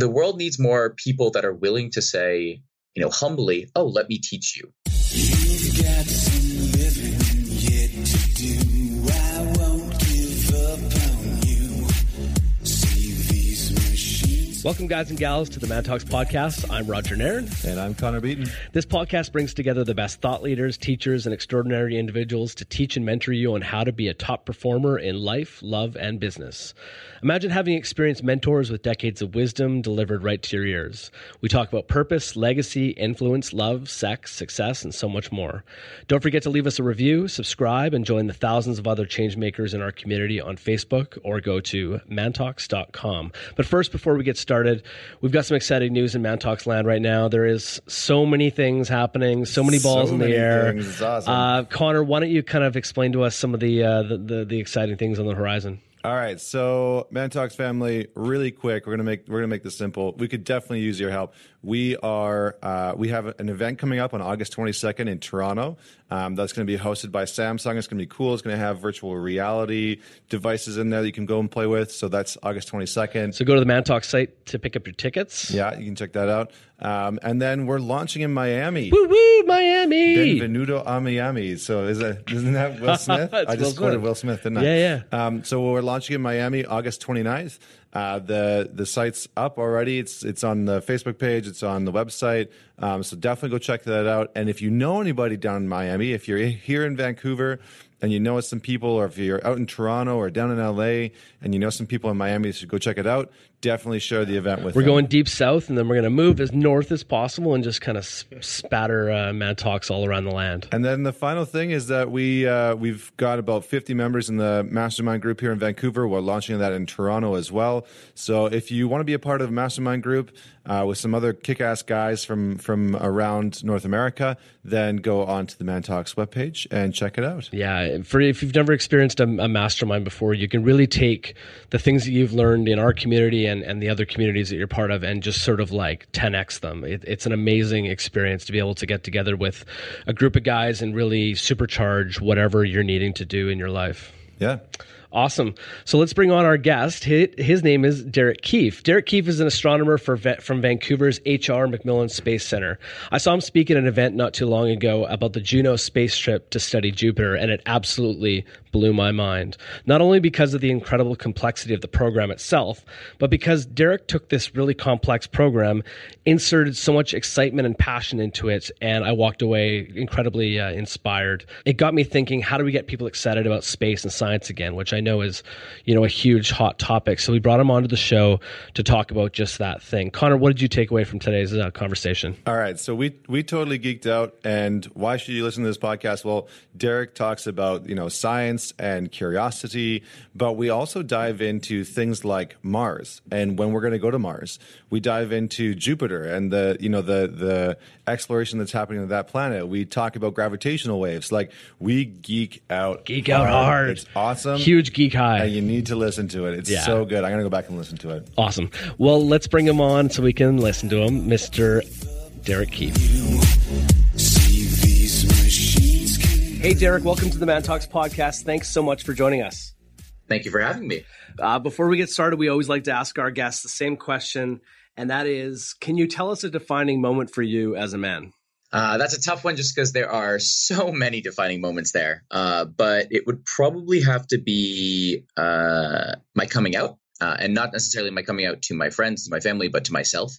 the world needs more people that are willing to say, you know, humbly, oh, let me teach you. Welcome, guys and gals, to the ManTalks podcast. I'm Roger Nairn. And I'm Connor Beaton. This podcast brings together the best thought leaders, teachers, and extraordinary individuals to teach and mentor you on how to be a top performer in life, love, and business. Imagine having experienced mentors with decades of wisdom delivered right to your ears. We talk about purpose, legacy, influence, love, sex, success, and so much more. Don't forget to leave us a review, subscribe, and join the thousands of other changemakers in our community on Facebook or go to mantalks.com. But first, before we get started, started. We've got some exciting news in Mantalks land right now. There is so many things happening, so many balls so in the air. Awesome. Uh, Connor, why don't you kind of explain to us some of the, uh, the, the the exciting things on the horizon? All right, so Mantalks family, really quick. We're gonna make we're gonna make this simple. We could definitely use your help. We are uh, we have an event coming up on August 22nd in Toronto. Um, that's going to be hosted by Samsung. It's going to be cool. It's going to have virtual reality devices in there that you can go and play with. So that's August 22nd. So go to the Mantalk site to pick up your tickets. Yeah, you can check that out. Um, and then we're launching in Miami. Woo woo, Miami! Benvenuto a Miami. So is that isn't that Will Smith? I just Will quoted Will Smith, didn't I? Yeah, yeah. Um, so we're launching in Miami August 29th. Uh, the the site's up already. It's it's on the Facebook page. It's on the website. Um, so definitely go check that out. And if you know anybody down in Miami, if you're here in Vancouver and you know some people, or if you're out in Toronto or down in LA and you know some people in Miami, so go check it out. Definitely share the event with. We're them. going deep south, and then we're going to move as north as possible, and just kind of spatter uh, Mad Talks all around the land. And then the final thing is that we uh, we've got about 50 members in the mastermind group here in Vancouver. We're launching that in Toronto as well. So if you want to be a part of a mastermind group uh, with some other kick-ass guys from from around North America, then go on to the Man Talks webpage and check it out. Yeah, for if you've never experienced a, a mastermind before, you can really take the things that you've learned in our community and, and the other communities that you're part of and just sort of like 10x them. It, it's an amazing experience to be able to get together with a group of guys and really supercharge whatever you're needing to do in your life. Yeah. Awesome. So let's bring on our guest. His name is Derek Kief. Derek Kief is an astronomer for, from Vancouver's H.R. MacMillan Space Center. I saw him speak at an event not too long ago about the Juno space trip to study Jupiter, and it absolutely blew my mind. Not only because of the incredible complexity of the program itself, but because Derek took this really complex program, inserted so much excitement and passion into it, and I walked away incredibly uh, inspired. It got me thinking, how do we get people excited about space and science again, which I know is, you know, a huge hot topic. So we brought him onto the show to talk about just that thing. Connor, what did you take away from today's uh, conversation? All right, so we we totally geeked out, and why should you listen to this podcast? Well, Derek talks about you know science and curiosity, but we also dive into things like Mars, and when we're going to go to Mars, we dive into Jupiter and the you know the the exploration that's happening on that planet. We talk about gravitational waves, like we geek out, geek out hard. It's awesome, huge geek high. And you need to listen to it. It's Yeah. so good. I'm gonna go back and listen to it. Awesome. Well, let's bring him on so we can listen to him, Mr. Derek Kief. Hey, Derek, welcome to the Man Talks podcast. Thanks so much for joining us. Thank you for having me. Uh, before we get started, we always like to ask our guests the same question, and that is Can you tell us a defining moment for you as a man? Uh, that's a tough one just because there are so many defining moments there. Uh, but it would probably have to be uh, my coming out, uh, and not necessarily my coming out to my friends, to my family, but to myself.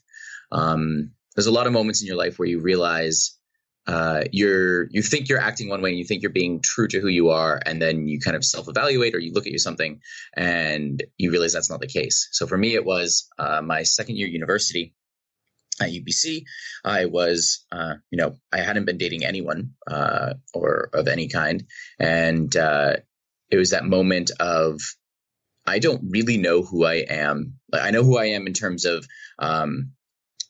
Um, there's a lot of moments in your life where you realize uh, you're you think you're acting one way and you think you're being true to who you are, and then you kind of self-evaluate or you look at you something and you realize that's not the case. So for me, it was uh, my second year university at UBC. I was, uh, you know, I hadn't been dating anyone uh, or of any kind, and uh, it was that moment of I don't really know who I am. I know who I am in terms of um,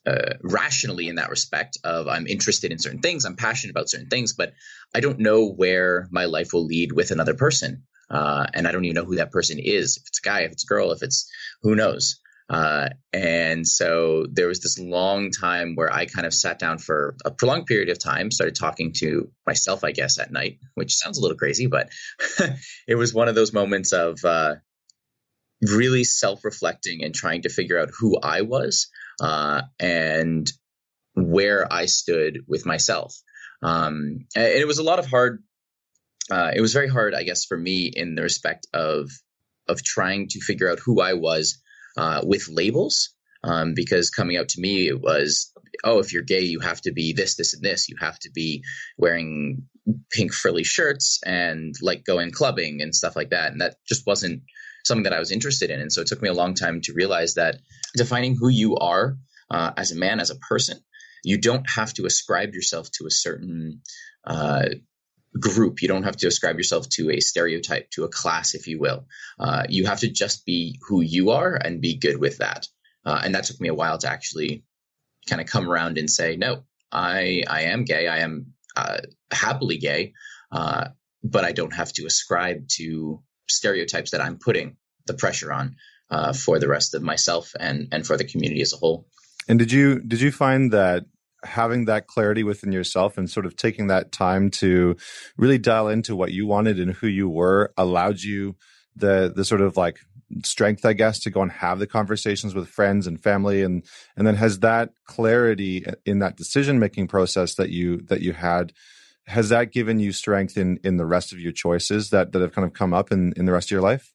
uh, rationally in that respect of I'm interested in certain things, I'm passionate about certain things, but I don't know where my life will lead with another person, uh, and I don't even know who that person is. If it's a guy, if it's a girl, if it's who knows. Uh, and so there was this long time where I kind of sat down for a prolonged period of time, started talking to myself, I guess, at night, which sounds a little crazy, but it was one of those moments of, uh, really self-reflecting and trying to figure out who I was uh, and where I stood with myself. Um, and it was a lot of hard. Uh, it was very hard, I guess, for me in the respect of of trying to figure out who I was uh, with labels. Um, because coming out to me, it was, oh, if you're gay, you have to be this, this, and this. You have to be wearing pink frilly shirts and like going clubbing and stuff like that. And that just wasn't something that I was interested in. And so it took me a long time to realize that defining who you are uh, as a man, as a person, you don't have to ascribe yourself to a certain uh, group. You don't have to ascribe yourself to a stereotype, to a class, if you will. Uh, you have to just be who you are and be good with that. Uh, and that took me a while to actually kind of come around and say, no, I I am gay. I am uh, happily gay, uh, but I don't have to ascribe to stereotypes that I'm putting the pressure on uh, for the rest of myself and and for the community as a whole. And did you did you find that having that clarity within yourself and sort of taking that time to really dial into what you wanted and who you were allowed you the the sort of like strength i guess to go and have the conversations with friends and family and and then has that clarity in that decision making process that you that you had has that given you strength in in the rest of your choices that that have kind of come up in in the rest of your life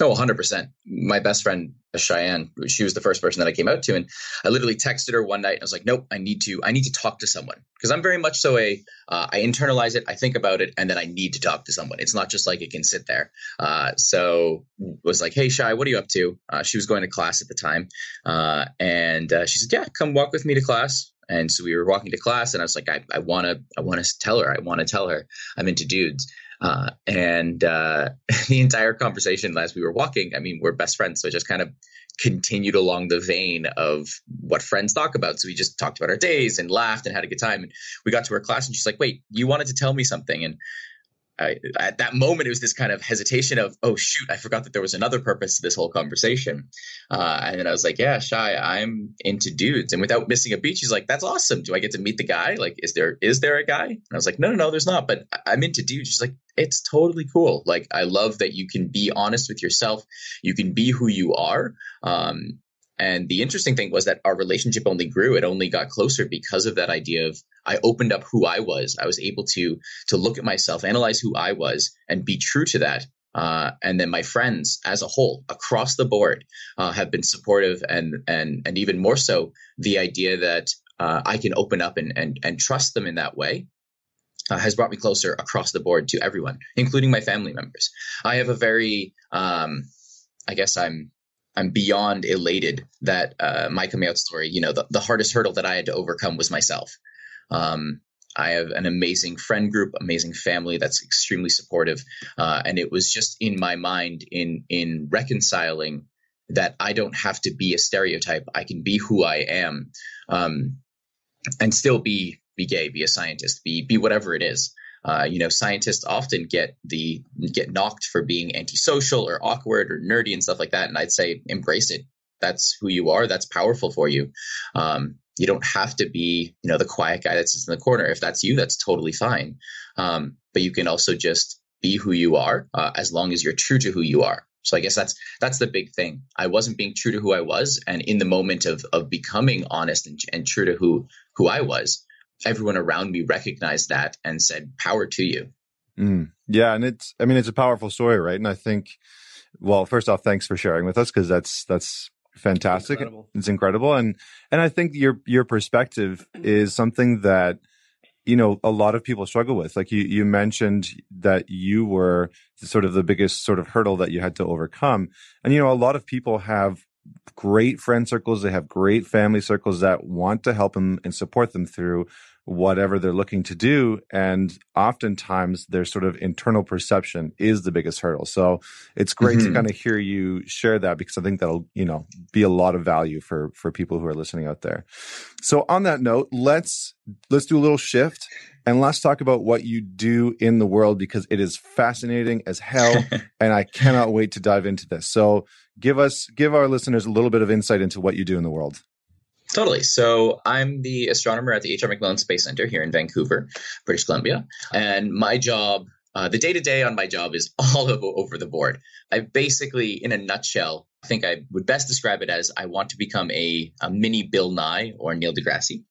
Oh, 100%. My best friend, Cheyenne, she was the first person that I came out to. And I literally texted her one night. And I was like, nope, I need to, I need to talk to someone. Because I'm very much so a, uh, I internalize it, I think about it, and then I need to talk to someone. It's not just like it can sit there. Uh, so was like, hey, Shy, what are you up to? Uh, she was going to class at the time. Uh, and uh, she said, yeah, come walk with me to class. And so we were walking to class, and I was like, I, want to, I want to tell her, I want to tell her I'm into dudes. Uh, and uh, the entire conversation as we were walking, I mean, we're best friends. So it just kind of continued along the vein of what friends talk about. So we just talked about our days and laughed and had a good time. And we got to her class and she's like, wait, you wanted to tell me something. And I, at that moment, it was this kind of hesitation of, oh shoot, I forgot that there was another purpose to this whole conversation. Uh, and then I was like, yeah, shy, I'm into dudes. And without missing a beat, she's like, that's awesome. Do I get to meet the guy? Like, is there is there a guy? And I was like, no, no, no, there's not. But I'm into dudes. She's like, it's totally cool. Like, I love that you can be honest with yourself. You can be who you are. Um, and the interesting thing was that our relationship only grew. It only got closer because of that idea of I opened up who I was. I was able to to look at myself, analyze who I was, and be true to that. Uh, and then my friends, as a whole, across the board, uh, have been supportive, and and and even more so, the idea that uh, I can open up and and and trust them in that way. Uh, has brought me closer across the board to everyone, including my family members. I have a very, um, I guess I'm I'm beyond elated that uh, my coming out story, you know, the, the hardest hurdle that I had to overcome was myself. Um, I have an amazing friend group, amazing family that's extremely supportive, uh, and it was just in my mind in in reconciling that I don't have to be a stereotype. I can be who I am, um, and still be be gay, be a scientist, be be whatever it is. Uh, you know, scientists often get the get knocked for being antisocial or awkward or nerdy and stuff like that. And I'd say embrace it. That's who you are. That's powerful for you. Um, you don't have to be, you know, the quiet guy that sits in the corner. If that's you, that's totally fine. Um, but you can also just be who you are uh, as long as you're true to who you are. So I guess that's that's the big thing. I wasn't being true to who I was, and in the moment of of becoming honest and, and true to who who I was, everyone around me recognized that and said, "Power to you." Mm, yeah, and it's I mean it's a powerful story, right? And I think, well, first off, thanks for sharing with us because that's that's fantastic. Incredible. It's incredible, and and I think your your perspective is something that you know a lot of people struggle with. Like you you mentioned that you were sort of the biggest sort of hurdle that you had to overcome, and you know a lot of people have great friend circles. They have great family circles that want to help them and support them through whatever they're looking to do. And oftentimes their sort of internal perception is the biggest hurdle. So it's great mm-hmm. to kind of hear you share that because I think that'll, you know, be a lot of value for, for people who are listening out there. So on that note, let's, let's do a little shift and let's talk about what you do in the world because it is fascinating as hell. and I cannot wait to dive into this. So give us, give our listeners a little bit of insight into what you do in the world. Totally. So I'm the astronomer at the H.R. MacMillan Space Center here in Vancouver, British Columbia. And my job, uh, the day to day on my job is all over the board. I basically, in a nutshell, I think I would best describe it as I want to become a, a mini Bill Nye or Neil deGrasse.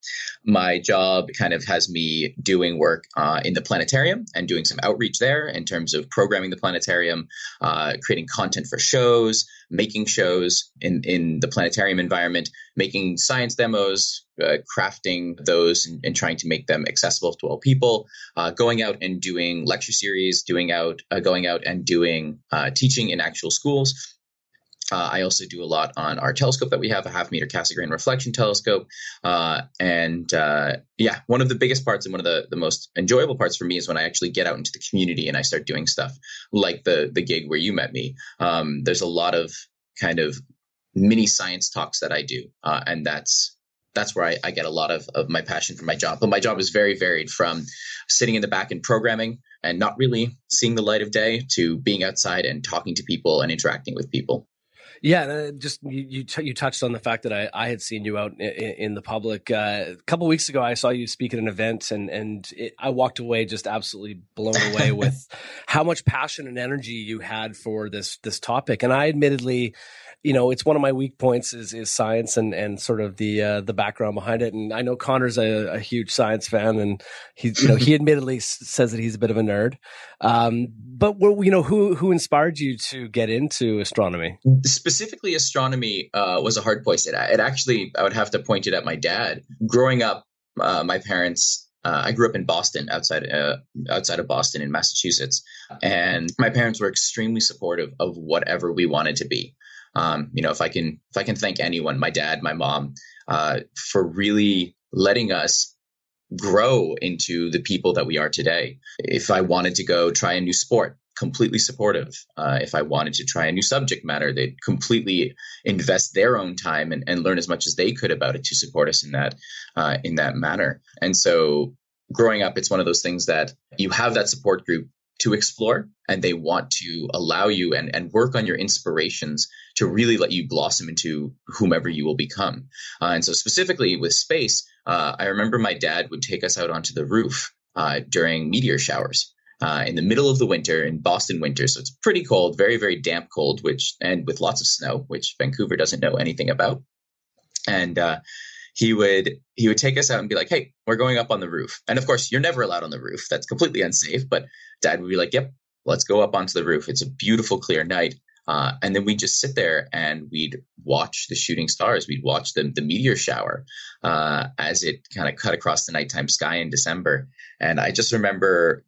My job kind of has me doing work uh, in the planetarium and doing some outreach there in terms of programming the planetarium, uh, creating content for shows, making shows in, in the planetarium environment, making science demos, uh, crafting those and, and, trying to make them accessible to all people, uh, going out and doing lecture series, doing out, uh, going out and doing uh, teaching in actual schools. Uh, I also do a lot on our telescope that we have, a half meter Cassegrain reflection telescope. Uh, and uh, yeah, one of the biggest parts and one of the, the most enjoyable parts for me is when I actually get out into the community and I start doing stuff like the the gig where you met me. Um, there's a lot of kind of mini science talks that I do, uh, and that's that's where I, I, get a lot of, of my passion for my job. But my job is very varied from sitting in the back and programming and not really seeing the light of day to being outside and talking to people and interacting with people. Yeah, uh, just you you, t- you, touched on the fact that I, I had seen you out in, in the public uh, a couple weeks ago. I saw you speak at an event, and and it, I walked away just absolutely blown away with how much passion and energy you had for this this topic. And I admittedly you know, it's one of my weak points is is science and and sort of the uh, the background behind it. And I know Connor's a, a huge science fan, and he you know he admittedly says that he's a bit of a nerd. Um, but you know, who who inspired you to get into astronomy? Specifically, astronomy uh, was a hard point. It, it actually, I would have to point it at my dad. Growing up, uh, my parents uh, I grew up in Boston, outside uh, outside of Boston in Massachusetts, and my parents were extremely supportive of whatever we wanted to be. Um, you know, if I can if I can thank anyone, my dad, my mom, uh, for really letting us grow into the people that we are today. If I wanted to go try a new sport, completely supportive. Uh, if I wanted to try a new subject matter, they'd completely invest their own time and, and learn as much as they could about it to support us in that uh, in that manner. And so, growing up, it's one of those things that you have that support group to explore and they want to allow you and, and work on your inspirations to really let you blossom into whomever you will become. Uh, and so specifically with space, uh, I remember my dad would take us out onto the roof uh, during meteor showers. Uh, in the middle of the winter in Boston winter, so it's pretty cold, very very damp cold, which and with lots of snow, which Vancouver doesn't know anything about. And uh, he would he would take us out and be like, "Hey, we're going up on the roof." And of course, you're never allowed on the roof. That's completely unsafe. But Dad would be like, "Yep, let's go up onto the roof. It's a beautiful, clear night." Uh, and then we'd just sit there and we'd watch the shooting stars. We'd watch the, the meteor shower uh, as it kind of cut across the nighttime sky in December. And I just remember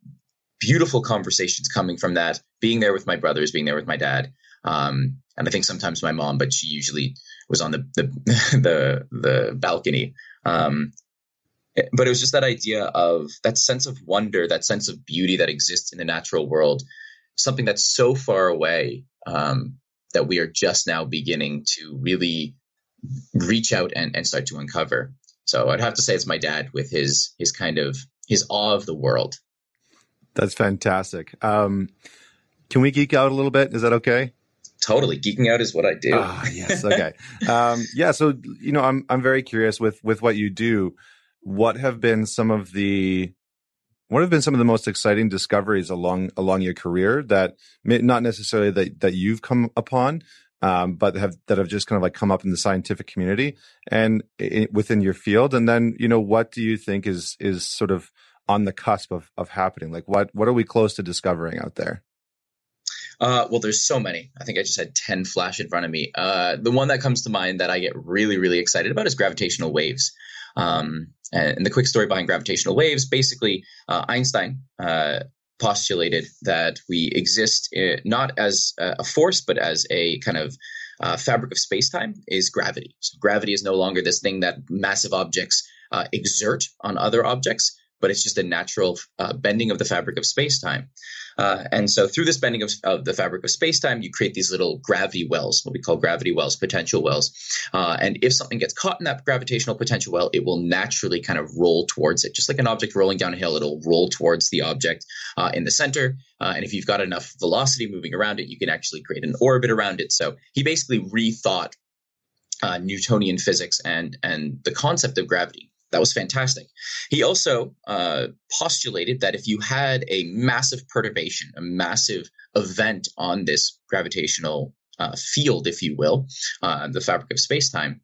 beautiful conversations coming from that, being there with my brothers, being there with my dad. Um, and I think sometimes my mom, but she usually was on the the the, the balcony. Um, but it was just that idea of that sense of wonder, that sense of beauty that exists in the natural world, something that's so far away um, that we are just now beginning to really reach out and, and start to uncover. So I'd have to say it's my dad with his his kind of his awe of the world. That's fantastic. Um, can we geek out a little bit? Is that okay? Totally geeking out is what I do. Ah, yes. Okay. um, yeah. So, you know, I'm, I'm very curious with, with what you do. What have been some of the, what have been some of the most exciting discoveries along, along your career that may, not necessarily that, that you've come upon, um, but have, that have just kind of like come up in the scientific community and it, within your field? And then, you know, what do you think is, is sort of on the cusp of, of happening? Like what, what are we close to discovering out there? Uh, well, there's so many. I think I just had 10 flash in front of me. Uh, the one that comes to mind that I get really, really excited about is gravitational waves. Um, and the quick story behind gravitational waves basically, uh, Einstein uh, postulated that we exist uh, not as a force, but as a kind of uh, fabric of space time is gravity. So gravity is no longer this thing that massive objects exert on other objects, but it's just a natural bending of the fabric of space time. Uh, and so through this bending of, of the fabric of space-time, you create these little gravity wells, what we call gravity wells, potential wells. Uh, and if something gets caught in that gravitational potential well, it will naturally kind of roll towards it. Just like an object rolling down a hill, it'll roll towards the object uh, in the center. Uh, and if you've got enough velocity moving around it, you can actually create an orbit around it. So he basically rethought uh, Newtonian physics and and the concept of gravity that was fantastic. He also uh, postulated that if you had a massive perturbation, a massive event on this gravitational uh, field, if you will, uh, the fabric of space-time,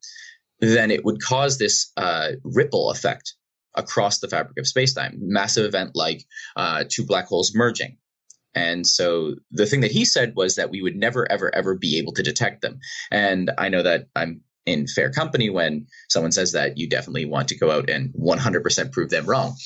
then it would cause this uh, ripple effect across the fabric of space-time. Massive event like uh, two black holes merging. And so the thing that he said was that we would never, ever, ever be able to detect them. And I know that I'm in fair company when someone says that you definitely want to go out and 100% prove them wrong.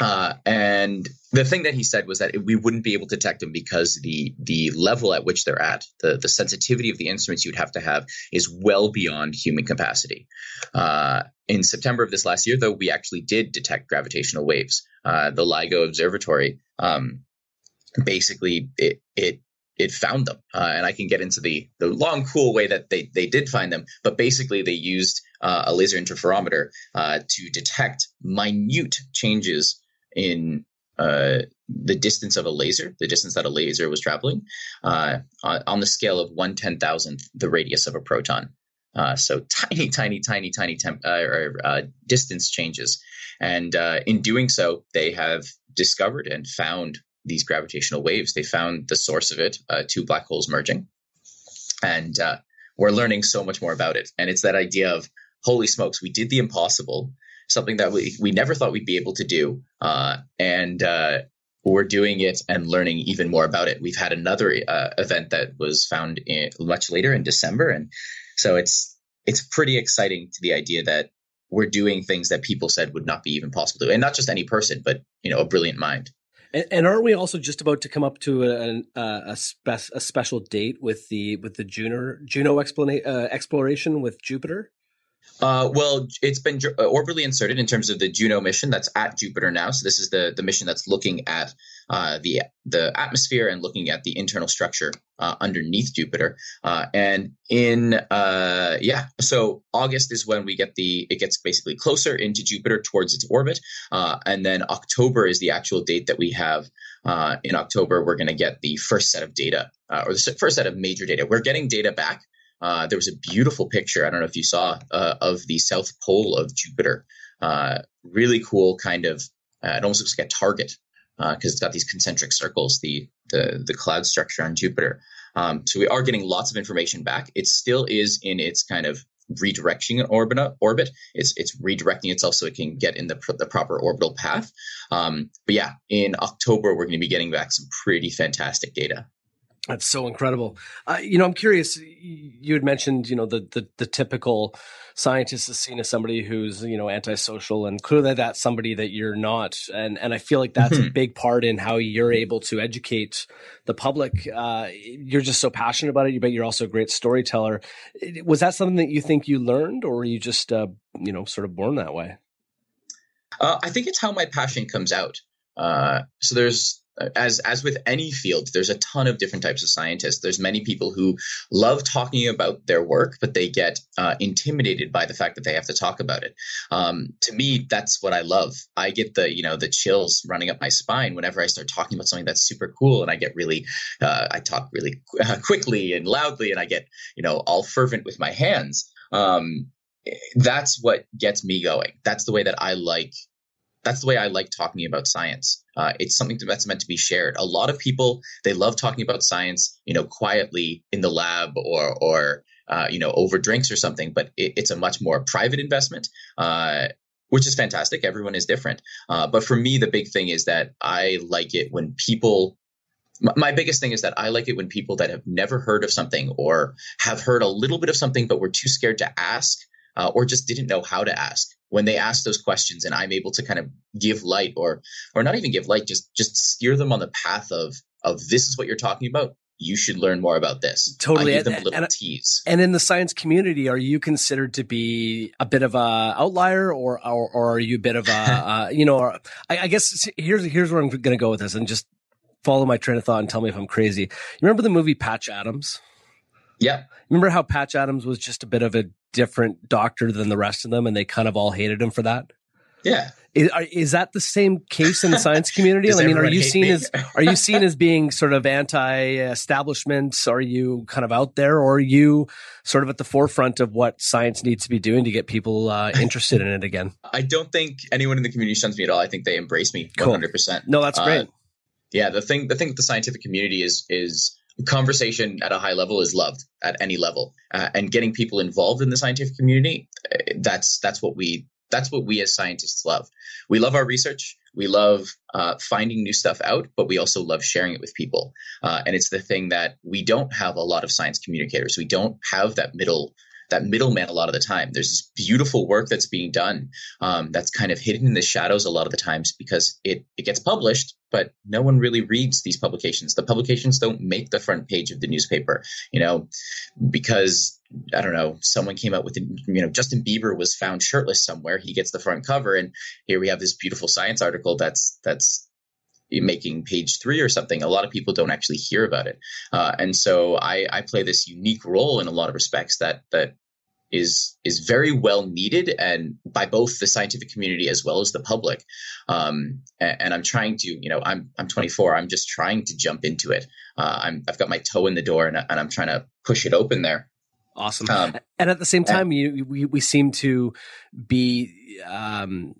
Uh, and the thing that he said was that we wouldn't be able to detect them because the the level at which they're at, the the sensitivity of the instruments you'd have to have, is well beyond human capacity. Uh, in September of this last year, though, we actually did detect gravitational waves. Uh, the LIGO Observatory, um, basically, it it it found them, uh, and I can get into the the long, cool way that they they did find them. But basically, they used uh, a laser interferometer uh, to detect minute changes in uh, the distance of a laser, the distance that a laser was traveling, uh, on, on, the scale of one ten thousandth the radius of a proton. Uh, so tiny, tiny, tiny, tiny temp- or, distance changes, and in doing so, they have discovered and found these gravitational waves. They found the source of it, two black holes merging, and we're learning so much more about it. And it's that idea of holy smokes, we did the impossible something that we, we never thought we'd be able to do. Uh, and uh, we're doing it and learning even more about it. We've had another uh, event that was found in, much later in December. And so it's, it's pretty exciting to the idea that we're doing things that people said would not be even possible to, and not just any person, but, you know, a brilliant mind. And, and aren't we also just about to come up to a, a, a, a special date with the with the Juno Juno explana- uh, exploration with Jupiter? Uh, well, it's been uh, orbitally inserted in terms of the Juno mission that's at Jupiter now. So this is the the mission that's looking at uh, the the atmosphere and looking at the internal structure uh, underneath Jupiter. Uh, and in uh, yeah, so August is when we get the it gets basically closer into Jupiter towards its orbit, and then October is the actual date that we have. in October, we're going to get the first set of data or the first set of major data. We're getting data back uh, there was a beautiful picture. I don't know if you saw uh, of the south pole of Jupiter. Uh, really cool, kind of. Uh, it almost looks like a target because uh, it's got these concentric circles. The the the cloud structure on Jupiter. Um, so we are getting lots of information back. It still is in its kind of redirecting orbit. Orbit. It's it's redirecting itself so it can get in the the proper orbital path. Um, but yeah, in October we're going to be getting back some pretty fantastic data. That's so incredible. Uh, you know, I'm curious. You had mentioned, you know, the, the, the typical scientist is seen as somebody who's, you know, antisocial, and clearly that's somebody that you're not. And and I feel like that's mm-hmm. a big part in how you're able to educate the public. Uh, you're just so passionate about it, but you're also a great storyteller. Was that something that you think you learned, or were you just, uh, you know, sort of born that way? Uh, I think it's how my passion comes out. Uh, so there's as as with any field there's a ton of different types of scientists. There's many people who love talking about their work but they get uh, intimidated by the fact that they have to talk about it. Um, to me that's what i love. I get the you know the chills running up my spine whenever i start talking about something that's super cool and i get really uh, i talk really uh, quickly and loudly and i get you know all fervent with my hands. Um, that's what gets me going. That's the way that i like that's the way I like talking about science. Uh, it's something that's meant to be shared. A lot of people they love talking about science, you know, quietly in the lab or or uh, you know over drinks or something. But it, it's a much more private investment, uh, which is fantastic. Everyone is different. Uh, but for me, the big thing is that I like it when people. My biggest thing is that I like it when people that have never heard of something or have heard a little bit of something but were too scared to ask uh, or just didn't know how to ask when they ask those questions and i'm able to kind of give light or or not even give light just just steer them on the path of of this is what you're talking about you should learn more about this. Totally. I give them a little and, tease. And in the science community, are you considered to be a bit of a outlier or, or, or are you a bit of a, uh, you know, I, I, guess here's, here's where I'm going to go with this and just follow my train of thought and tell me if I'm crazy. You remember the movie Patch Adams? Yeah. Remember how Patch Adams was just a bit of a different doctor than the rest of them, and they kind of all hated him for that. Yeah. Is, is that the same case in the science community? I mean, are you seen me? as are you seen as being sort of anti-establishment? Are you kind of out there, or are you sort of at the forefront of what science needs to be doing to get people uh, interested in it again? I don't think anyone in the community shuns me at all. I think they embrace me one hundred percent. No, that's great. Uh, yeah, the thing the thing with the scientific community is is conversation at a high level is loved at any level, uh, and getting people involved in the scientific community uh, that's that's what we that's what we as scientists love. We love our research. We love uh, finding new stuff out, but we also love sharing it with people. Uh, and it's the thing that we don't have a lot of science communicators. We don't have that middle that middleman a lot of the time. There's this beautiful work that's being done um, that's kind of hidden in the shadows a lot of the times because it it gets published, but no one really reads these publications. The publications don't make the front page of the newspaper, you know, because I don't know, someone came out with, you know, Justin Bieber was found shirtless somewhere. He gets the front cover, and here we have this beautiful science article that's that's making page three or something. A lot of people don't actually hear about it, uh, and so I, I play this unique role in a lot of respects that that is is very well needed and by both the scientific community as well as the public. Um, and, and, I'm trying to, you know, I'm I'm 24. I'm just trying to jump into it. Uh, I'm I've got my toe in the door and, and I'm trying to push it open there. Awesome. Um, and at the same time, you, we, we seem to be, um,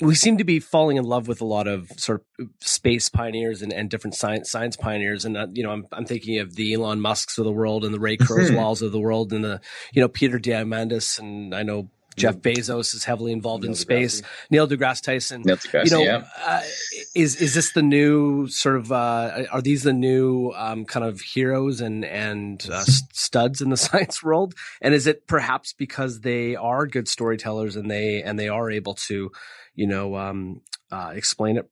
we seem to be falling in love with a lot of sort of space pioneers and, and different science science pioneers. And, uh, you know, I'm, I'm thinking of the Elon Musks of the world and the Ray mm-hmm. Kurzweils of the world and the, you know, Peter Diamandis and I know Jeff Bezos is heavily involved Neil in space. Neil deGrasse Tyson. Neil deGrasse, you know, yeah. uh, is is this the new sort of? Uh, are these the new um, kind of heroes and and uh, studs in the science world? And is it perhaps because they are good storytellers and they and they are able to, you know, um, uh, explain it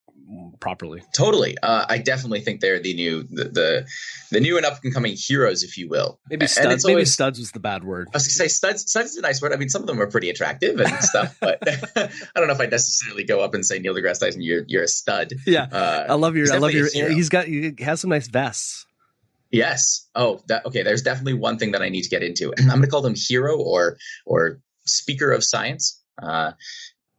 properly. Totally. Uh, I definitely think they're the new the the, the new and up and coming heroes, if you will. Maybe studs. Maybe always, studs was the bad word. I was gonna say studs. Studs is a nice word. I mean, some of them are pretty attractive and stuff, but I don't know if I necessarily go up and say Neil deGrasse Tyson, you're you're a stud. Yeah, uh, I love your. I love your. He's got. He has some nice vests. Yes. Oh, that okay. There's definitely one thing that I need to get into. I'm going to call them hero or or speaker of science. Uh,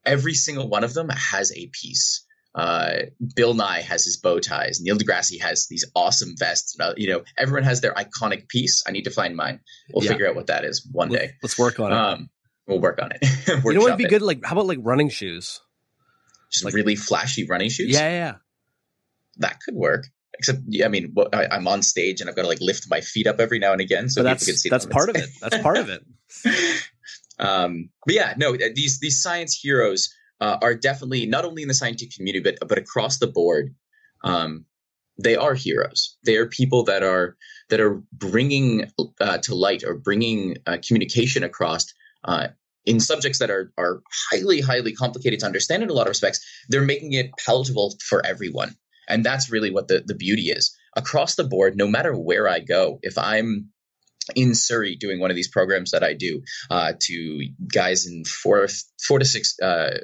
every single one of them has a piece uh, Bill Nye has his bow ties. Neil deGrasse has these awesome vests. Uh, you know, everyone has their iconic piece. I need to find mine. We'll yeah. figure out what that is one day. Let's work on it. Um, we'll work on it. you know what would be it. good? Like, how about like running shoes? Just like, really flashy running shoes. Yeah, yeah, that could work. Except, yeah, I mean, I, am on stage and I've got to like lift my feet up every now and again, so that's that's part of it. That's part of it. um, but yeah, no, these these science heroes uh, are definitely not only in the scientific community but but across the board. Um, they are heroes. They are people that are that are bringing uh, to light or bringing uh, communication across uh, in subjects that are are highly highly complicated to understand in a lot of respects. They're making it palatable for everyone, and that's really what the the beauty is across the board. No matter where I go, if I'm in Surrey doing one of these programs that I do uh, to guys in four four to six uh,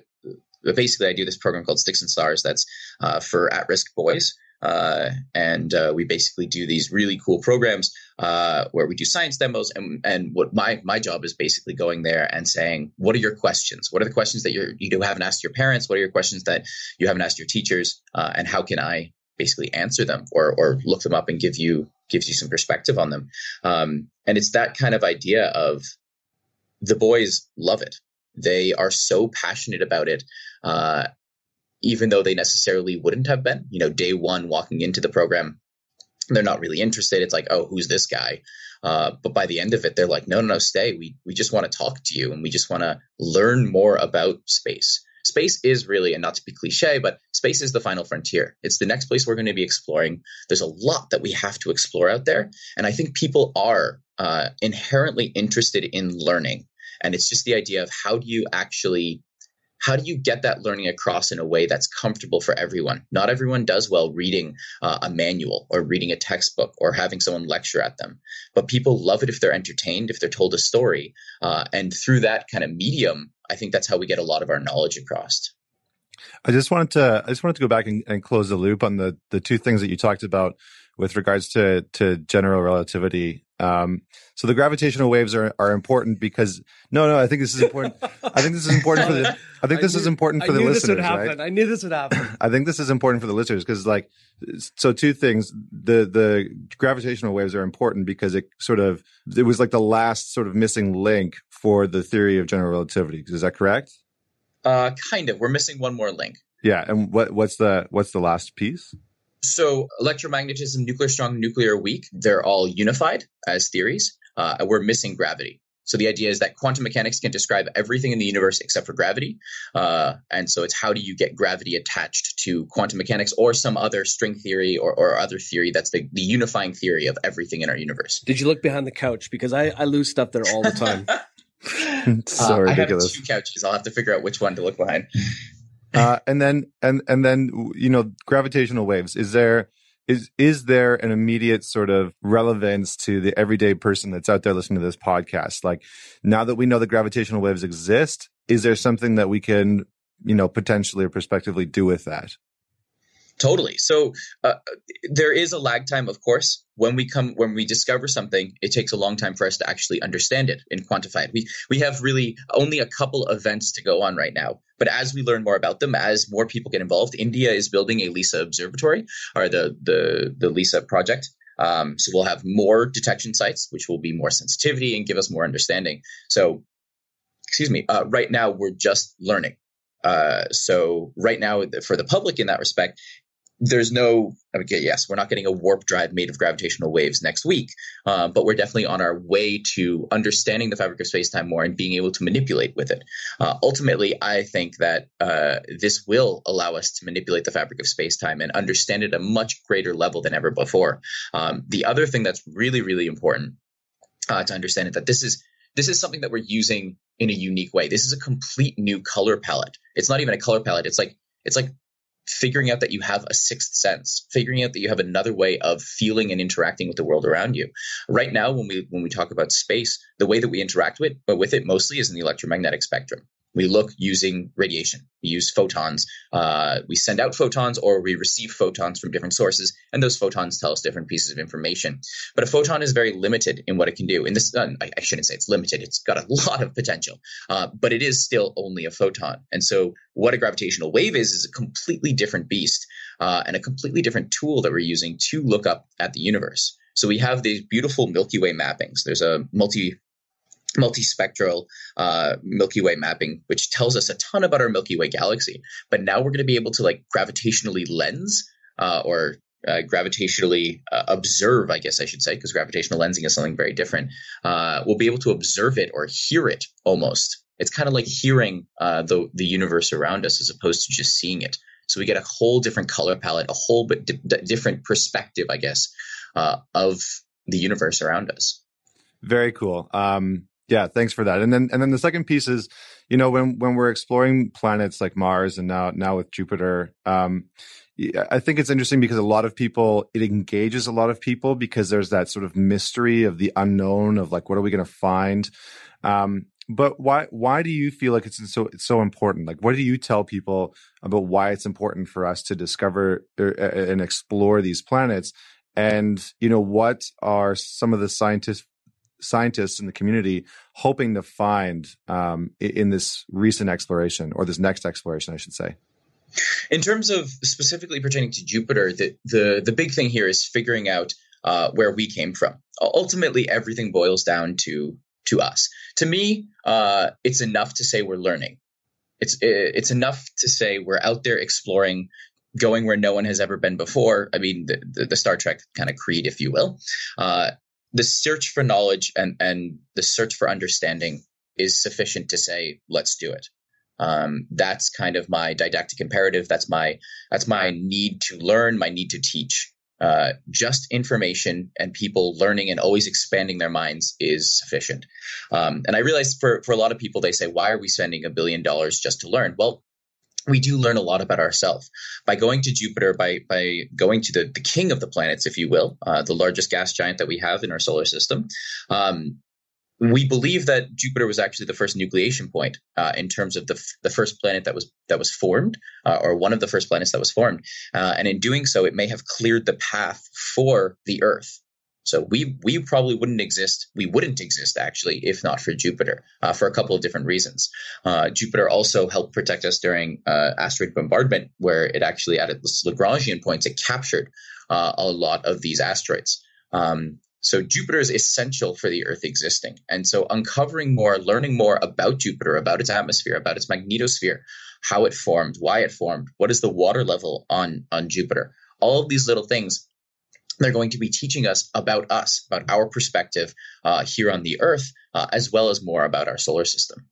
basically I do this program called Sticks and Stars that's uh, for at-risk boys. Uh, and uh, we basically do these really cool programs uh, where we do science demos. And, and what my my job is basically going there and saying, what are your questions? What are the questions that you're, you haven't asked your parents? What are your questions that you haven't asked your teachers? And how can I basically answer them or or look them up and give you gives you some perspective on them? Um, and it's that kind of idea of the boys love it. They are so passionate about it, uh, even though they necessarily wouldn't have been. You know, day one walking into the program, they're not really interested. It's like, oh, who's this guy? Uh, but by the end of it, they're like, no, no, no, stay. We we just want to talk to you, and we just want to learn more about space. Space is really, and not to be cliche, but space is the final frontier. It's the next place we're going to be exploring. There's a lot that we have to explore out there, and I think people are uh, inherently interested in learning. And it's just the idea of how do you actually how do you get that learning across in a way that's comfortable for everyone? Not everyone does well reading uh, a manual or reading a textbook or having someone lecture at them, but people love it if they're entertained, if they're told a story. Uh, and through that kind of medium, I think that's how we get a lot of our knowledge across. I just wanted to I just wanted to go back and, and close the loop on the the two things that you talked about with regards to to general relativity. Um, so the gravitational waves are, are important because no, no, I think this is important. I think this is important for the. I think this knew, is important for I the listeners. Right? I knew this would happen. I think this is important for the listeners because, like, so two things: the the gravitational waves are important because it sort of it was like the last sort of missing link for the theory of general relativity. Is that correct? Uh, kind of. We're missing one more link. Yeah, and what what's the what's the last piece? So, electromagnetism, nuclear strong, nuclear weak, they're all unified as theories. Uh, we're missing gravity. So the idea is that quantum mechanics can describe everything in the universe except for gravity. Uh, and so it's how do you get gravity attached to quantum mechanics or some other string theory or, or other theory that's the, the unifying theory of everything in our universe. Did you look behind the couch? Because I, I lose stuff there all the time. so uh, ridiculous. I have two couches. I'll have to figure out which one to look behind. uh, and then and and then you know gravitational waves. Is there is is there an immediate sort of relevance to the everyday person that's out there listening to this podcast like now that we know that gravitational waves exist is there something that we can you know potentially or prospectively do with that Totally. So uh, there is a lag time, of course. When we come, when we discover something, it takes a long time for us to actually understand it and quantify it. We we have really only a couple events to go on right now. But as we learn more about them, as more people get involved, India is building a LISA observatory or the the the LISA project. Um, so we'll have more detection sites, which will be more sensitivity and give us more understanding. So, excuse me. Uh, right now, we're just learning. Uh, so right now, for the public in that respect, there's no okay yes we're not getting a warp drive made of gravitational waves next week uh, but we're definitely on our way to understanding the fabric of space-time more and being able to manipulate with it. Uh, ultimately i think that uh, this will allow us to manipulate the fabric of space-time and understand it at a much greater level than ever before. Um, the other thing that's really really important uh, to understand is that this is this is something that we're using in a unique way. This is a complete new color palette. It's not even a color palette. It's like it's like figuring out that you have a sixth sense figuring out that you have another way of feeling and interacting with the world around you. Right now when we when we talk about space the way that we interact with but with it mostly is in the electromagnetic spectrum we look using radiation. We use photons. Uh, we send out photons or we receive photons from different sources, and those photons tell us different pieces of information. But a photon is very limited in what it can do. In this, uh, I, I, shouldn't say it's limited. It's got a lot of potential, uh, but it is still only a photon. And so, what a gravitational wave is is a completely different beast uh, and a completely different tool that we're using to look up at the universe. So we have these beautiful Milky Way mappings. There's a multi multispectral uh, Milky Way mapping, which tells us a ton about our Milky Way galaxy. But now we're going to be able to like gravitationally lens uh, or uh, gravitationally uh, observe, I guess I should say, because gravitational lensing is something very different. Uh, we'll be able to observe it or hear it almost. It's kind of like hearing uh, the the universe around us as opposed to just seeing it. So we get a whole different color palette, a whole bit di- different perspective, I guess, of the universe around us. Very cool. Um, yeah, thanks for that. And then and then the second piece is, you know, when when we're exploring planets like Mars and now now with Jupiter, um, I think it's interesting because a lot of people it engages a lot of people because there's that sort of mystery of the unknown of like what are we going to find. Um, but why why do you feel like it's so it's so important? Like, what do you tell people about why it's important for us to discover er, and explore these planets? And you know, what are some of the scientific scientists in the community hoping to find um, in this recent exploration or this next exploration, I should say? In terms of specifically pertaining to Jupiter, the the, the big thing here is figuring out uh, where we came from. Ultimately, everything boils down to to us. To me, uh, it's enough to say we're learning. It's it's enough to say we're out there exploring, going where no one has ever been before. I mean, the, the, the Star Trek kind of creed, if you will. Uh, the search for knowledge and and the search for understanding is sufficient to say let's do it. Um, that's kind of my didactic imperative. That's my that's my need to learn my need to teach. Uh, just information and people learning and always expanding their minds is sufficient. Um, and i realize for for a lot of people they say why are we spending a billion dollars just to learn? Well we do learn a lot about ourselves by going to Jupiter, by by going to the, the king of the planets, if you will, uh, the largest gas giant that we have in our solar system. Um, we believe that Jupiter was actually the first nucleation point uh, in terms of the, the first planet that was that was formed, uh, or one of the first planets that was formed. Uh, and in doing so, it may have cleared the path for the Earth. So we we probably wouldn't exist. We wouldn't exist actually if not for Jupiter uh, for a couple of different reasons. Uh, Jupiter also helped protect us during uh, asteroid bombardment, where it actually at its Lagrangian points it captured uh, a lot of these asteroids. Um, so Jupiter is essential for the Earth existing, and so uncovering more, learning more about Jupiter, about its atmosphere, about its magnetosphere, how it formed, why it formed, what is the water level on on Jupiter all of these little things they're going to be teaching us about us, about our perspective uh, here on the Earth, uh, as well as more about our solar system.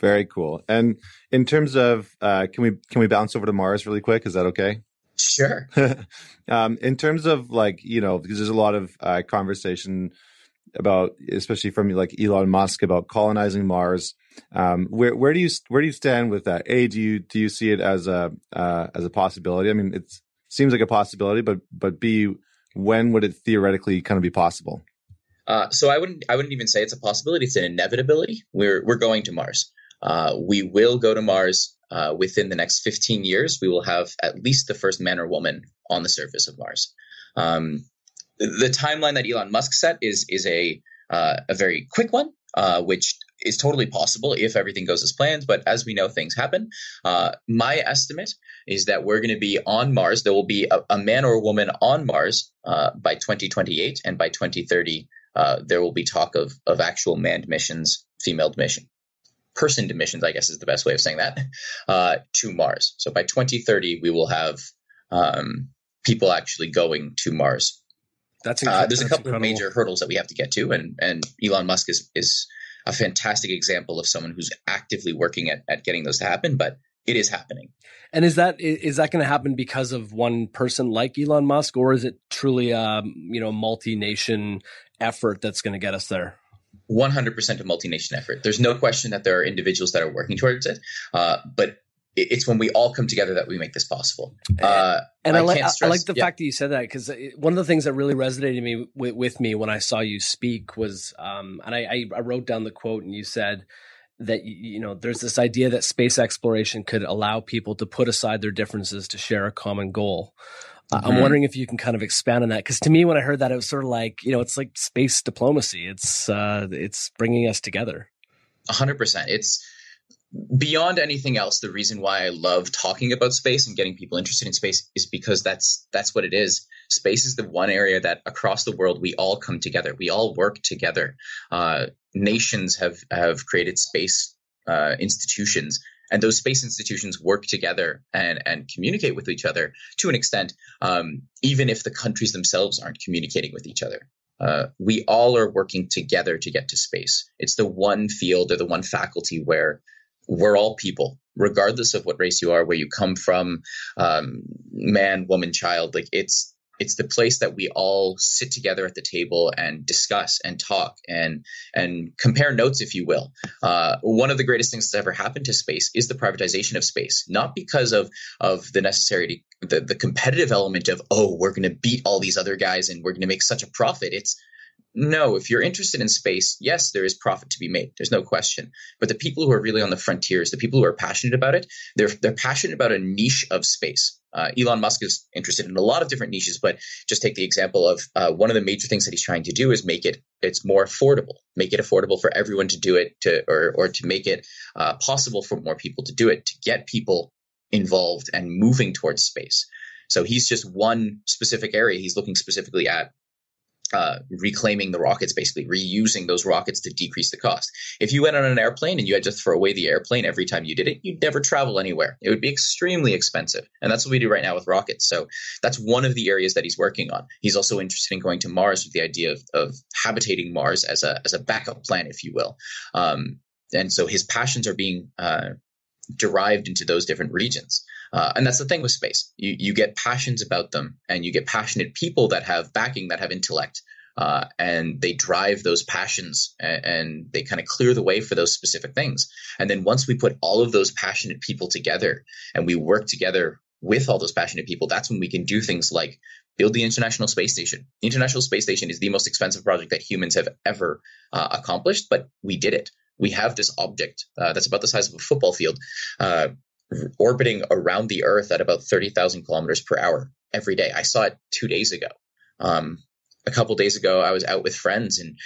Very cool. And in terms of, uh, can we can we bounce over to Mars really quick? Is that okay? Sure. um, in terms of like you know, because there's a lot of uh, conversation about, especially from like Elon Musk, about colonizing Mars. Um, where where do you where do you stand with that? A, do you do you see it as a uh, as a possibility? I mean, it seems like a possibility, but but B, when would it theoretically kind of be possible? Uh, so I wouldn't I wouldn't even say it's a possibility. It's an inevitability. We're we're going to Mars. Uh, we will go to Mars uh, within the next 15 years. We will have at least the first man or woman on the surface of Mars. Um, the, the, timeline that Elon Musk set is is a uh, a very quick one, uh, which is totally possible if everything goes as planned. But as we know, things happen. Uh, my estimate is that we're going to be on Mars. There will be a, a man or a woman on Mars uh, by 2028, and by 2030, uh, there will be talk of of actual manned missions, female mission personed missions, I guess is the best way of saying that, uh, to Mars. So by 2030, we will have um, people actually going to Mars. That's uh, there's a couple incredible. of major hurdles that we have to get to, and and Elon Musk is is a fantastic example of someone who's actively working at, at getting those to happen. But it is happening. And is that is that going to happen because of one person like Elon Musk, or is it truly a you know multi nation effort that's going to get us there? 100% a multi-nation effort. There's no question that there are individuals that are working towards it, uh, but it's when we all come together that we make this possible. Uh, and I, I like stress, I like the yeah. fact that you said that because one of the things that really resonated me with, with me when I saw you speak was, um, and I, I, wrote down the quote, and you said that you know there's this idea that space exploration could allow people to put aside their differences to share a common goal. Mm-hmm. I'm wondering if you can kind of expand on that because to me, when I heard that, it was sort of like you know, it's like space diplomacy. It's uh, it's bringing us together. hundred percent. It's beyond anything else. The reason why I love talking about space and getting people interested in space is because that's that's what it is. Space is the one area that across the world we all come together. We all work together. Uh, nations have have created space uh, institutions and those space institutions work together and and communicate with each other to an extent, um, even if the countries themselves aren't communicating with each other. Uh, we all are working together to get to space. It's the one field or the one faculty where we're all people, regardless of what race you are, where you come from, um, man, woman, child. Like it's it's the place that we all sit together at the table and discuss and talk and and compare notes, if you will. Uh, one of the greatest things that's ever happened to space is the privatization of space, not because of of the necessary the, the competitive element of oh we're going to beat all these other guys and we're going to make such a profit. It's no, if you're interested in space, yes, there is profit to be made. There's no question. But the people who are really on the frontiers, the people who are passionate about it, they're they're passionate about a niche of space. Uh, Elon Musk is interested in a lot of different niches, but just take the example of uh, one of the major things that he's trying to do is make it it's more affordable, make it affordable for everyone to do it, to or or to make it uh, possible for more people to do it, to get people involved and moving towards space. So he's just one specific area. He's looking specifically at uh, reclaiming the rockets, basically reusing those rockets to decrease the cost. If you went on an airplane and you had to throw away the airplane every time you did it, you'd never travel anywhere. It would be extremely expensive. And that's what we do right now with rockets. So that's one of the areas that he's working on. He's also interested in going to Mars with the idea of, of habitating Mars as a, as a backup plan, if you will. Um, and so his passions are being uh, derived into those different regions. Uh, and that's the thing with space. You, you get passions about them and you get passionate people that have backing, that have intellect. Uh, and they drive those passions and, and they kind of clear the way for those specific things. And then once we put all of those passionate people together and we work together with all those passionate people, that's when we can do things like build the International Space Station. The International Space Station is the most expensive project that humans have ever uh, accomplished, but we did it. We have this object uh, that's about the size of a football field uh, orbiting around the Earth at about 30,000 kilometers per hour every day. I saw it two days ago. Um, a couple days ago, I was out with friends and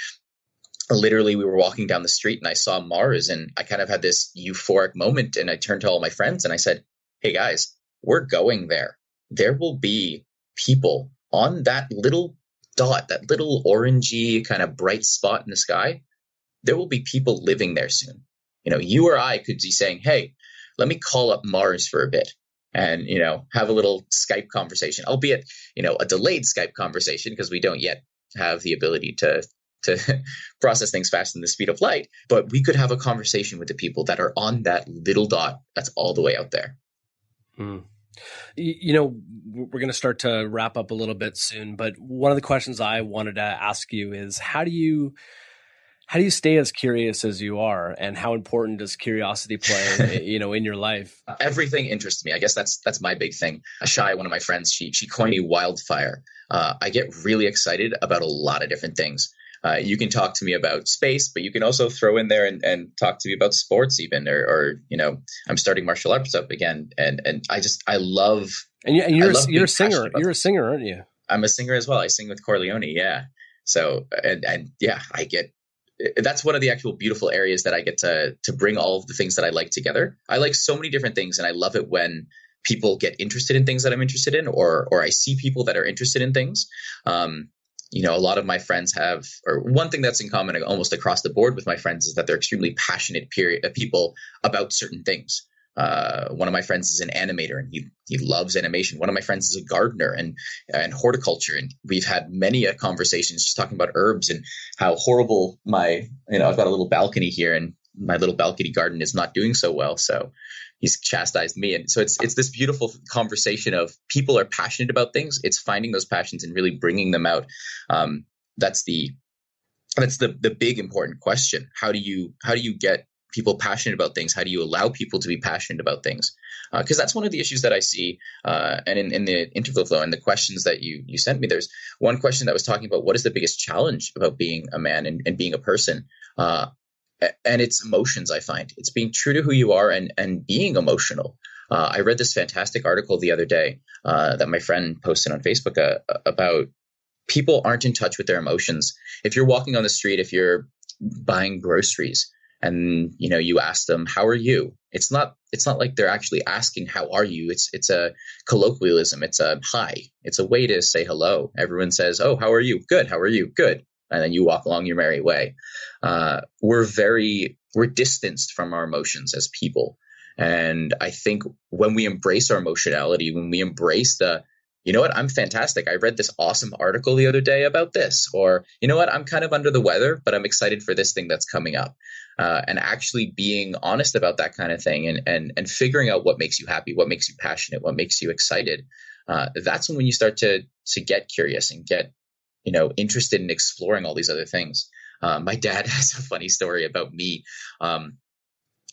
literally we were walking down the street and I saw Mars and I kind of had this euphoric moment and I turned to all my friends and I said, Hey guys, we're going there. There will be people on that little dot, that little orangey kind of bright spot in the sky. There will be people living there soon. You know, you or I could be saying, Hey, let me call up Mars for a bit. and you know have a little Skype conversation, albeit you know a delayed Skype conversation because we don't yet have the ability to to process things faster than the speed of light. But we could have a conversation with the people that are on that little dot that's all the way out there. Hmm. You know, we're going to start to wrap up a little bit soon, but one of the questions I wanted to ask you is how do you how do you stay as curious as you are and how important does curiosity play you know in your life everything interests me i guess that's that's my big thing shy one of my friends she she coined me wildfire uh, i get really excited about a lot of different things uh, you can talk to me about space, but you can also throw in there and, and talk to me about sports, even, or, or, you know, I'm starting martial arts up again, and and I just I love and, you, and you're a, you're a singer, you're a singer, aren't you? I'm a singer as well. I sing with Chor Leoni, yeah. So and and yeah, I get that's one of the actual beautiful areas that I get to to bring all of the things that I like together. I like so many different things, and I love it when people get interested in things that I'm interested in, or or I see people that are interested in things. Um, you know, a lot of my friends have, or one thing that's in common almost across the board with my friends is that they're extremely passionate period, uh, people about certain things. Uh, one of my friends is an animator and he he loves animation. One of my friends is a gardener and and horticulture, and we've had many conversations just talking about herbs and how horrible my you know I've got a little balcony here and my little balcony garden is not doing so well. So he's chastised me, and so it's it's this beautiful conversation of people are passionate about things. It's finding those passions and really bringing them out. Um, that's the that's the the big important question. How do you how do you get people passionate about things? How do you allow people to be passionate about things? Because uh, that's one of the issues that I see. Uh, and in, in the interview flow and the questions that you you sent me, there's one question that was talking about what is the biggest challenge about being a man and, and being a person. Uh, and it's emotions. I find it's being true to who you are and and being emotional. Uh, I read this fantastic article the other day uh, that my friend posted on Facebook uh, about people aren't in touch with their emotions. If you're walking on the street, if you're buying groceries, and you know you ask them how are you? It's not it's not like they're actually asking how are you? It's it's a colloquialism. It's a hi. It's a way to say hello. Everyone says oh how are you? Good. How are you? Good. And then you walk along your merry way. Uh, we're very we're distanced from our emotions as people. And i think when we embrace our emotionality when we embrace the you know what, I'm fantastic. I read this awesome article the other day about this. Or, you know what, I'm kind of under the weather, but I'm excited for this thing that's coming up. Uh, and actually being honest about that kind of thing and, and, and figuring out what makes you happy, what makes you passionate, what makes you excited. Uh, that's when you start to, to get curious and get, you know, interested in exploring all these other things. Uh, my dad has a funny story about me. Um,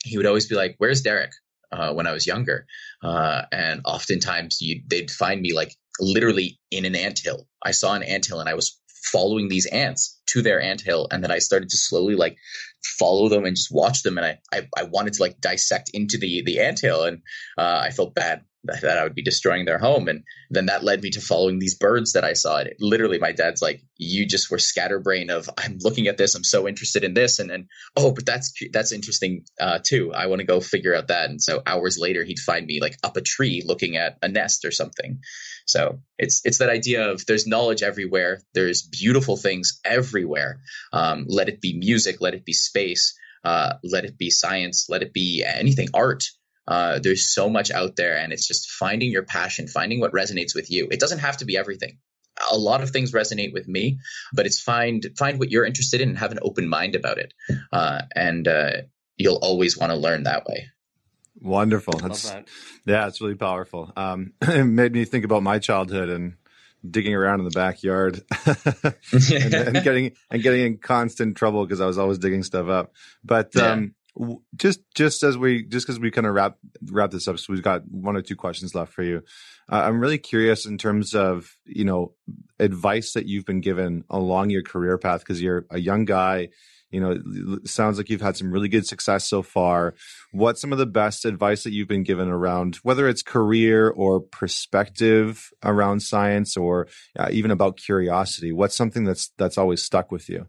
he would always be like, where's Derek? Uh, when I was younger. Uh, and oftentimes you, they'd find me like literally in an anthill. I saw an anthill and I was following these ants to their anthill and then I started to slowly like follow them and just watch them. And I I, I wanted to like dissect into the the anthill and uh, I felt bad that I would be destroying their home. And then that led me to following these birds that I saw. It literally, my dad's like, "You just were scatterbrain of I'm looking at this, I'm so interested in this, and then oh, but that's that's interesting uh, too. I want to go figure out that." And so hours later, he'd find me like up a tree looking at a nest or something. So it's it's that idea of there's knowledge everywhere, there's beautiful things everywhere. Um, let it be music, let it be space. Uh, let it be science, let it be anything, art uh, there's so much out there, and it's just finding your passion, finding what resonates with you. It doesn't have to be everything. A lot of things resonate with me, but it's find find what you're interested in and have an open mind about it, uh, and uh, you'll always want to learn that way. Wonderful. That's, that. Yeah, it's really powerful. Um, it made me think about my childhood and digging around in the backyard and, and, getting and getting in constant trouble because I was always digging stuff up. But yeah. um, just just as we just because we kind of wrap wrap this up so we've got one or two questions left for you. Uh, i'm really curious in terms of you know advice that you've been given along your career path because you're a young guy you know it sounds like you've had some really good success so far. What's some of the best advice that you've been given around whether it's career or perspective around science or uh, even about curiosity? What's something that's that's always stuck with you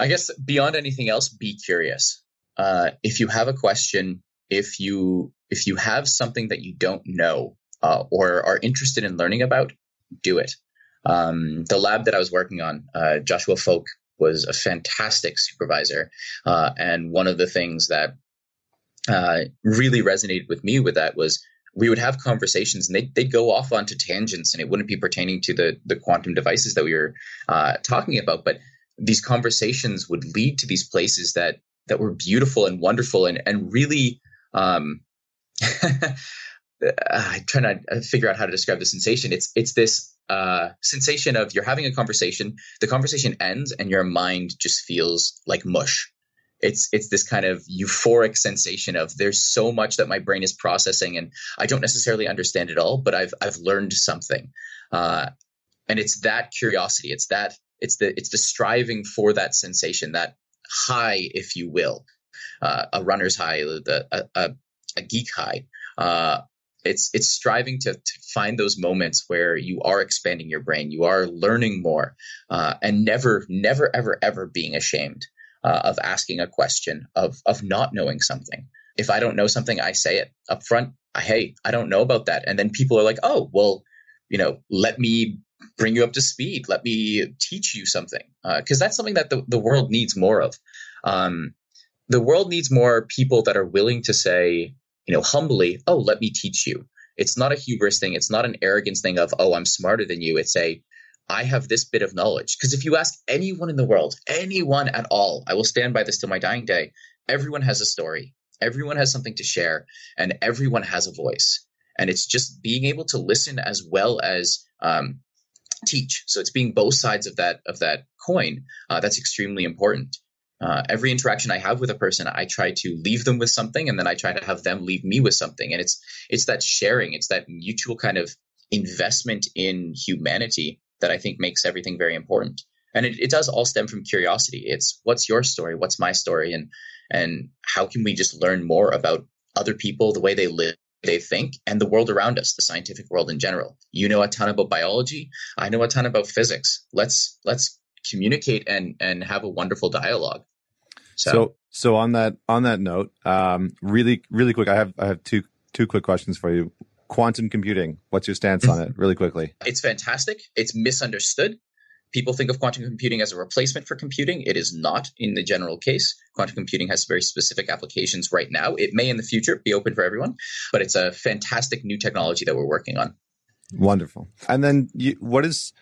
I guess beyond anything else, be curious. Uh, if you have a question, if you if you have something that you don't know uh, or are interested in learning about, do it. Um, the lab that I was working on, uh, Joshua Folk was a fantastic supervisor, uh, and one of the things that uh, really resonated with me with that was we would have conversations and they'd, they'd go off onto tangents and it wouldn't be pertaining to the the quantum devices that we were uh, talking about but these conversations would lead to these places that that were beautiful and wonderful and and really um I'm trying to figure out how to describe the sensation. It's it's this uh, sensation of you're having a conversation, the conversation ends, and your mind just feels like mush it's it's this kind of euphoric sensation of there's so much that my brain is processing and I don't necessarily understand it all, but I've I've learned something, uh, and it's that curiosity, it's that it's the it's the striving for that sensation, that high, if you will, uh, a runner's high, the a, a, a geek high. Uh, it's it's striving to, to find those moments where you are expanding your brain, you are learning more, uh, and never, never, ever, ever being ashamed uh, of asking a question, of of not knowing something. If I don't know something, I say it up front. Hey, I don't know about that, and then people are like, "Oh, well, you know, let me bring you up to speed. Let me teach you something," because uh, that's something that the, the world needs more of. Um, the world needs more people that are willing to say, you know, humbly, "Oh, let me teach you." It's not a hubris thing. It's not an arrogance thing of, "Oh, I'm smarter than you." It's a I have this bit of knowledge. Because if you ask anyone in the world, anyone at all, I will stand by this till my dying day, everyone has a story, everyone has something to share, and everyone has a voice. And it's just being able to listen as well as um, teach. So it's being both sides of that of that coin. Uh, that's extremely important. Uh, every interaction I have with a person, I try to leave them with something, and then I try to have them leave me with something. And it's it's that sharing, it's that mutual kind of investment in humanity that I think makes everything very important. And it, it does all stem from curiosity. It's what's your story? What's my story? And and how can we just learn more about other people, the way they live, they think, and the world around us, the scientific world in general. You know a ton about biology. I know a ton about physics. Let's let's communicate and and have a wonderful dialogue. So so, so on that on that note, um, really really quick, I have I have two two quick questions for you quantum computing. What's your stance on it, really quickly? It's fantastic. It's misunderstood. People think of quantum computing as a replacement for computing. It is not in the general case. Quantum computing has very specific applications right now. It may in the future be open for everyone, but it's a fantastic new technology that we're working on. Wonderful. And then, you, what is,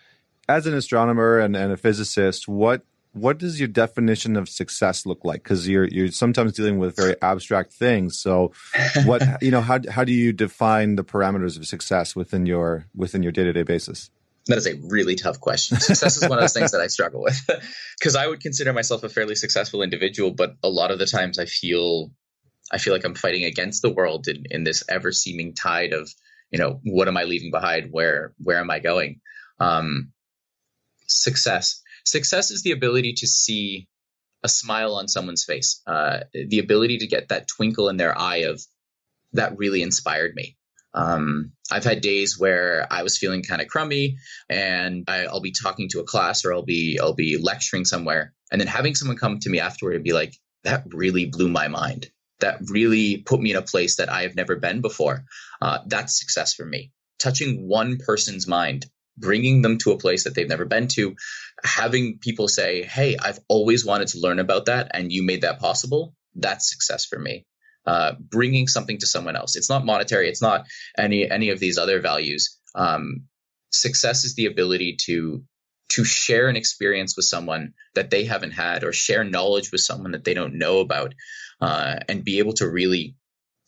as an astronomer and, and a physicist, what what does your definition of success look like? Because you're you're sometimes dealing with very abstract things. So, what you know, how how do you define the parameters of success within your within your day to day basis? That is a really tough question. Success is one of those things that I struggle with because I would consider myself a fairly successful individual, but a lot of the times I feel I feel like I'm fighting against the world in, in this ever seeming tide of you know what am I leaving behind? Where where am I going? Um, success success is the ability to see a smile on someone's face, uh, the ability to get that twinkle in their eye of that really inspired me. Um, I've had days where I was feeling kind of crummy, and I, will be talking to a class or I'll be I'll be lecturing somewhere, and then having someone come to me afterward and be like, "That really blew my mind. That really put me in a place that I have never been before." Uh, that's success for me. Touching one person's mind bringing them to a place that they've never been to, having people say, Hey, I've always wanted to learn about that, and you made that possible. That's success for me. Uh, bringing something to someone else. It's not monetary. It's not any any of these other values. Um, success is the ability to to share an experience with someone that they haven't had, or share knowledge with someone that they don't know about, uh, and be able to really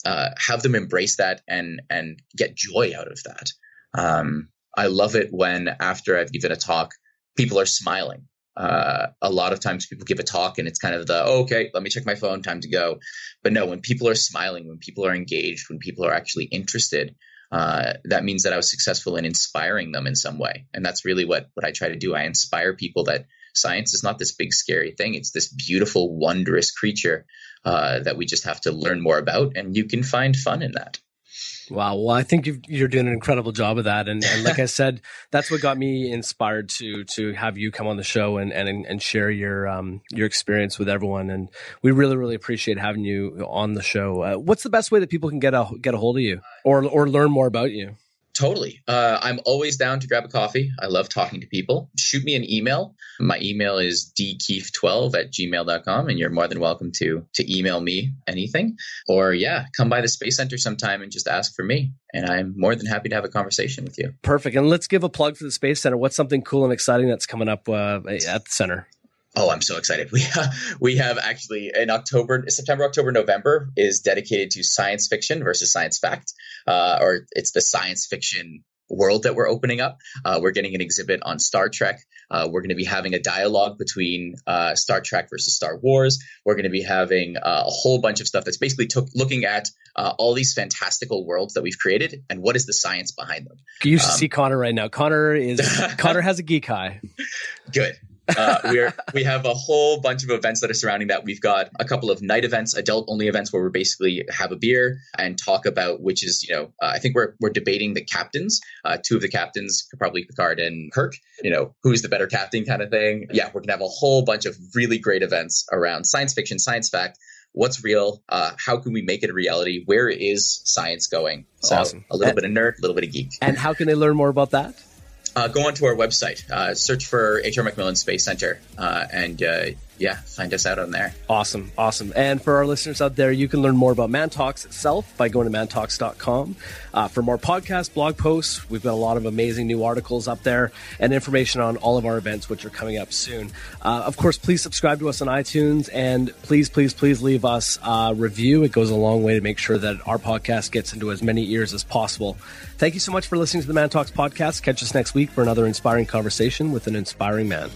uh, have them embrace that and and get joy out of that. Um, I love it when after I've given a talk, people are smiling. Uh, a lot of times people give a talk and it's kind of the, oh, okay, let me check my phone, time to go. But no, when people are smiling, when people are engaged, when people are actually interested, uh, that means that I was successful in inspiring them in some way. And that's really what, what I try to do. I inspire people that science is not this big scary thing. It's this beautiful, wondrous creature uh, that we just have to learn more about. And you can find fun in that. Wow. Well, I think you are doing an incredible job of that, and, and like I said, that's what got me inspired to to have you come on the show and and and share your um your experience with everyone. And we really really appreciate having you on the show. Uh, what's the best way that people can get a get a hold of you or or learn more about you? Totally. Uh, I'm always down to grab a coffee. I love talking to people. Shoot me an email. My email is dkeefe12 at gmail.com, and you're more than welcome to to email me anything. Or, yeah, come by the Space Center sometime and just ask for me. And I'm more than happy to have a conversation with you. Perfect. And let's give a plug for the Space Center. What's something cool and exciting that's coming up uh, at the center? Oh, I'm so excited. We have, we have actually in October, September, October, November is dedicated to science fiction versus science fact, uh, or it's the science fiction world that we're opening up. Uh, we're getting an exhibit on Star Trek. Uh, we're going to be having a dialogue between uh, Star Trek versus Star Wars. We're going to be having uh, a whole bunch of stuff that's basically took, looking at uh, all these fantastical worlds that we've created and what is the science behind them. You should um, see Connor right now. Connor is Connor has a geek eye. Good uh, we're we have a whole bunch of events that are surrounding that. We've got a couple of night events, adult only events, where we basically have a beer and talk about which is you know uh, I think we're we're debating the captains. Uh, two of the captains, probably Picard and Kirk. You know who's the better captain, kind of thing. Yeah, we're gonna have a whole bunch of really great events around science fiction, science fact. What's real? Uh, how can we make it a reality? Where is science going? So awesome. a little and, bit of nerd, a little bit of geek. And how can they learn more about that? Uh, go onto our website, uh, search for HR MacMillan Space Center, uh, and uh, yeah, find us out on there. Awesome, awesome. And for our listeners out there, you can learn more about ManTalks itself by going to mantalks.com. Uh, for more podcasts, blog posts, we've got a lot of amazing new articles up there and information on all of our events, which are coming up soon. Uh, of course, please subscribe to us on iTunes and please, please, please leave us a review. It goes a long way to make sure that our podcast gets into as many ears as possible. Thank you so much for listening to the ManTalks podcast. Catch us next week for another inspiring conversation with an inspiring man.